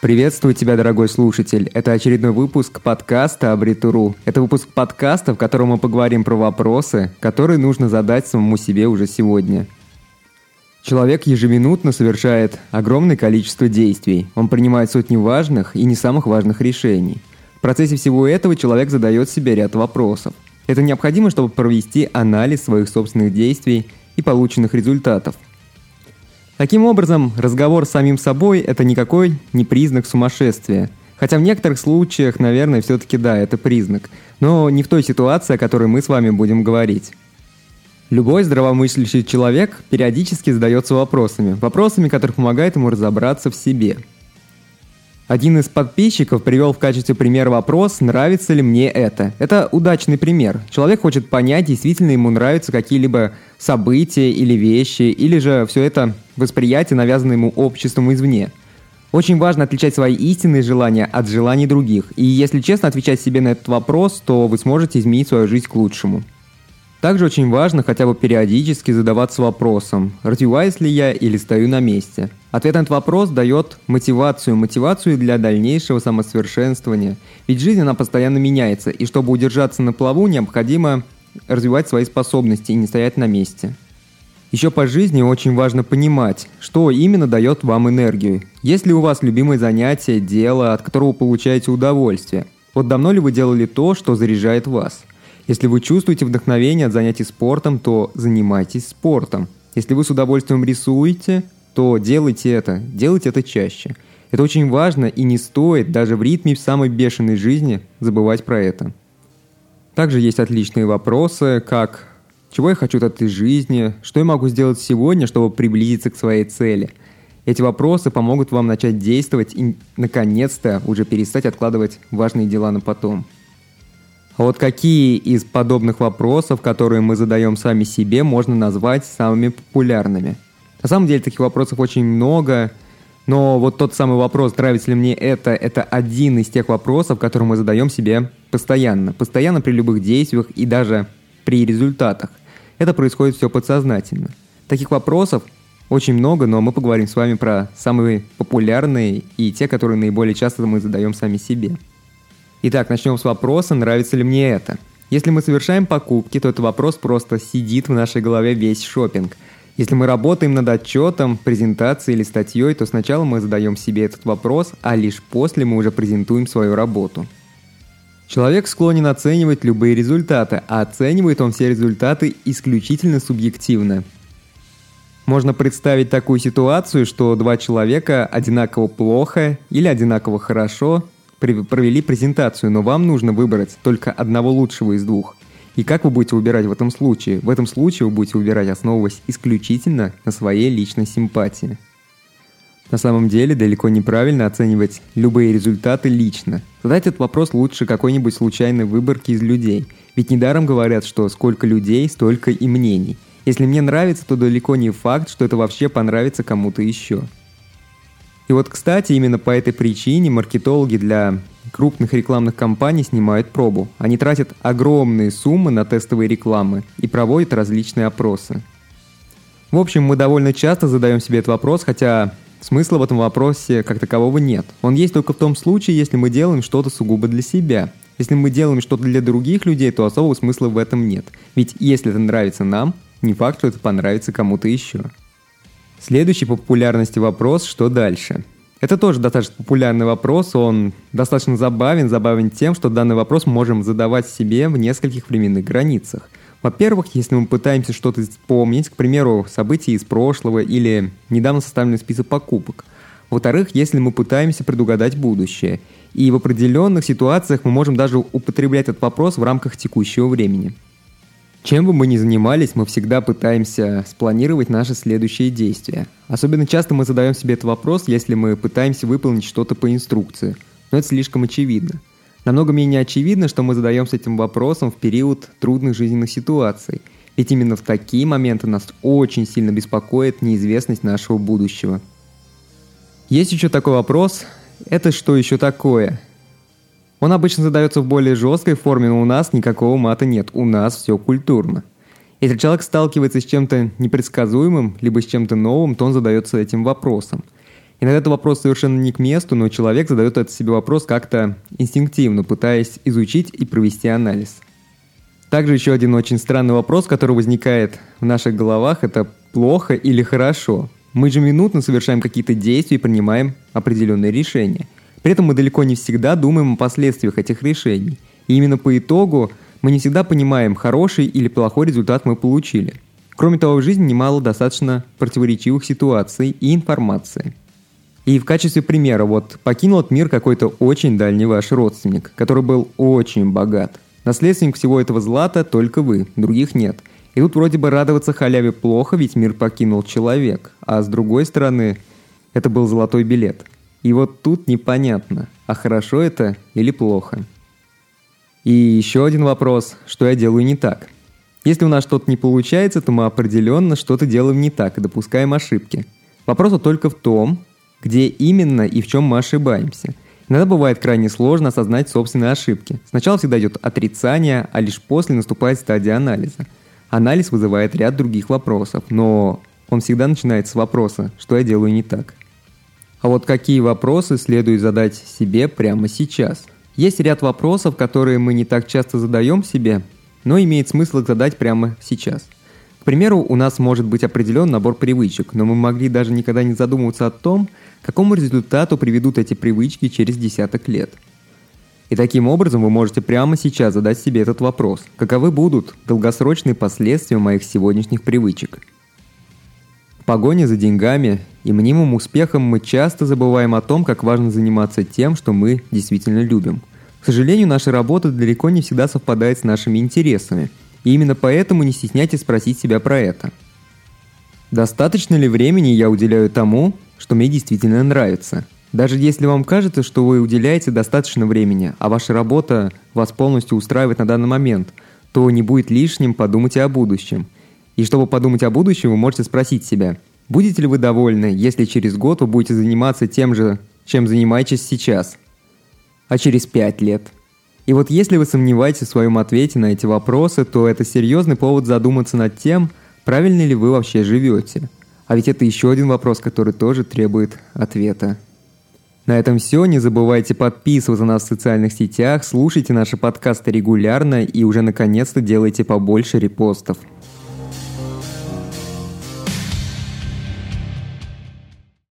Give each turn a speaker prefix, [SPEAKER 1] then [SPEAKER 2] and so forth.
[SPEAKER 1] Приветствую тебя, дорогой слушатель. Это очередной выпуск подкаста Абритуру. Это выпуск подкаста, в котором мы поговорим про вопросы, которые нужно задать самому себе уже сегодня. Человек ежеминутно совершает огромное количество действий. Он принимает сотни важных и не самых важных решений. В процессе всего этого человек задает себе ряд вопросов. Это необходимо, чтобы провести анализ своих собственных действий и полученных результатов – Таким образом, разговор с самим собой – это никакой не признак сумасшествия. Хотя в некоторых случаях, наверное, все-таки да, это признак. Но не в той ситуации, о которой мы с вами будем говорить. Любой здравомыслящий человек периодически задается вопросами. Вопросами, которые помогают ему разобраться в себе – один из подписчиков привел в качестве примера вопрос «Нравится ли мне это?». Это удачный пример. Человек хочет понять, действительно ему нравятся какие-либо события или вещи, или же все это восприятие навязано ему обществом извне. Очень важно отличать свои истинные желания от желаний других. И если честно отвечать себе на этот вопрос, то вы сможете изменить свою жизнь к лучшему. Также очень важно хотя бы периодически задаваться вопросом, развиваюсь ли я или стою на месте. Ответ на этот вопрос дает мотивацию, мотивацию для дальнейшего самосовершенствования. Ведь жизнь, она постоянно меняется, и чтобы удержаться на плаву, необходимо развивать свои способности и не стоять на месте. Еще по жизни очень важно понимать, что именно дает вам энергию. Есть ли у вас любимое занятие, дело, от которого получаете удовольствие? Вот давно ли вы делали то, что заряжает вас – если вы чувствуете вдохновение от занятий спортом, то занимайтесь спортом. Если вы с удовольствием рисуете, то делайте это, делайте это чаще. Это очень важно и не стоит даже в ритме самой бешеной жизни забывать про это. Также есть отличные вопросы, как чего я хочу от этой жизни, что я могу сделать сегодня, чтобы приблизиться к своей цели. Эти вопросы помогут вам начать действовать и, наконец-то, уже перестать откладывать важные дела на потом. А вот какие из подобных вопросов, которые мы задаем сами себе, можно назвать самыми популярными? На самом деле таких вопросов очень много, но вот тот самый вопрос, нравится ли мне это, это один из тех вопросов, которые мы задаем себе постоянно. Постоянно при любых действиях и даже при результатах. Это происходит все подсознательно. Таких вопросов очень много, но мы поговорим с вами про самые популярные и те, которые наиболее часто мы задаем сами себе. Итак, начнем с вопроса, нравится ли мне это. Если мы совершаем покупки, то этот вопрос просто сидит в нашей голове весь шопинг. Если мы работаем над отчетом, презентацией или статьей, то сначала мы задаем себе этот вопрос, а лишь после мы уже презентуем свою работу. Человек склонен оценивать любые результаты, а оценивает он все результаты исключительно субъективно. Можно представить такую ситуацию, что два человека одинаково плохо или одинаково хорошо провели презентацию, но вам нужно выбрать только одного лучшего из двух. И как вы будете выбирать в этом случае? В этом случае вы будете выбирать, основываясь исключительно на своей личной симпатии. На самом деле далеко неправильно оценивать любые результаты лично. Задать этот вопрос лучше какой-нибудь случайной выборки из людей. Ведь недаром говорят, что сколько людей, столько и мнений. Если мне нравится, то далеко не факт, что это вообще понравится кому-то еще. И вот, кстати, именно по этой причине маркетологи для крупных рекламных кампаний снимают пробу. Они тратят огромные суммы на тестовые рекламы и проводят различные опросы. В общем, мы довольно часто задаем себе этот вопрос, хотя смысла в этом вопросе как такового нет. Он есть только в том случае, если мы делаем что-то сугубо для себя. Если мы делаем что-то для других людей, то особого смысла в этом нет. Ведь если это нравится нам, не факт, что это понравится кому-то еще. Следующий по популярности вопрос «Что дальше?». Это тоже достаточно популярный вопрос, он достаточно забавен, забавен тем, что данный вопрос можем задавать себе в нескольких временных границах. Во-первых, если мы пытаемся что-то вспомнить, к примеру, события из прошлого или недавно составленный список покупок. Во-вторых, если мы пытаемся предугадать будущее. И в определенных ситуациях мы можем даже употреблять этот вопрос в рамках текущего времени. Чем бы мы ни занимались, мы всегда пытаемся спланировать наши следующие действия. Особенно часто мы задаем себе этот вопрос, если мы пытаемся выполнить что-то по инструкции. Но это слишком очевидно. Намного менее очевидно, что мы задаемся этим вопросом в период трудных жизненных ситуаций. Ведь именно в такие моменты нас очень сильно беспокоит неизвестность нашего будущего. Есть еще такой вопрос, это что еще такое? Он обычно задается в более жесткой форме, но у нас никакого мата нет, у нас все культурно. Если человек сталкивается с чем-то непредсказуемым, либо с чем-то новым, то он задается этим вопросом. Иногда это вопрос совершенно не к месту, но человек задает этот себе вопрос как-то инстинктивно, пытаясь изучить и провести анализ. Также еще один очень странный вопрос, который возникает в наших головах, это плохо или хорошо. Мы же минутно совершаем какие-то действия и принимаем определенные решения. При этом мы далеко не всегда думаем о последствиях этих решений. И именно по итогу мы не всегда понимаем, хороший или плохой результат мы получили. Кроме того, в жизни немало достаточно противоречивых ситуаций и информации. И в качестве примера, вот покинул этот мир какой-то очень дальний ваш родственник, который был очень богат. Наследственник всего этого злата только вы, других нет. И тут вроде бы радоваться халяве плохо, ведь мир покинул человек. А с другой стороны, это был золотой билет. И вот тут непонятно, а хорошо это или плохо. И еще один вопрос, что я делаю не так. Если у нас что-то не получается, то мы определенно что-то делаем не так и допускаем ошибки. Вопрос только в том, где именно и в чем мы ошибаемся. Иногда бывает крайне сложно осознать собственные ошибки. Сначала всегда идет отрицание, а лишь после наступает стадия анализа. Анализ вызывает ряд других вопросов, но он всегда начинается с вопроса, что я делаю не так. А вот какие вопросы следует задать себе прямо сейчас – есть ряд вопросов, которые мы не так часто задаем себе, но имеет смысл их задать прямо сейчас. К примеру, у нас может быть определен набор привычек, но мы могли даже никогда не задумываться о том, к какому результату приведут эти привычки через десяток лет. И таким образом вы можете прямо сейчас задать себе этот вопрос. Каковы будут долгосрочные последствия моих сегодняшних привычек? Погоне за деньгами и мнимым успехом мы часто забываем о том, как важно заниматься тем, что мы действительно любим – к сожалению, наша работа далеко не всегда совпадает с нашими интересами, и именно поэтому не стесняйтесь спросить себя про это. Достаточно ли времени я уделяю тому, что мне действительно нравится? Даже если вам кажется, что вы уделяете достаточно времени, а ваша работа вас полностью устраивает на данный момент, то не будет лишним подумать и о будущем. И чтобы подумать о будущем, вы можете спросить себя, будете ли вы довольны, если через год вы будете заниматься тем же, чем занимаетесь сейчас – а через пять лет. И вот если вы сомневаетесь в своем ответе на эти вопросы, то это серьезный повод задуматься над тем, правильно ли вы вообще живете. А ведь это еще один вопрос, который тоже требует ответа. На этом все. Не забывайте подписываться на нас в социальных сетях, слушайте наши подкасты регулярно и уже наконец-то делайте побольше репостов.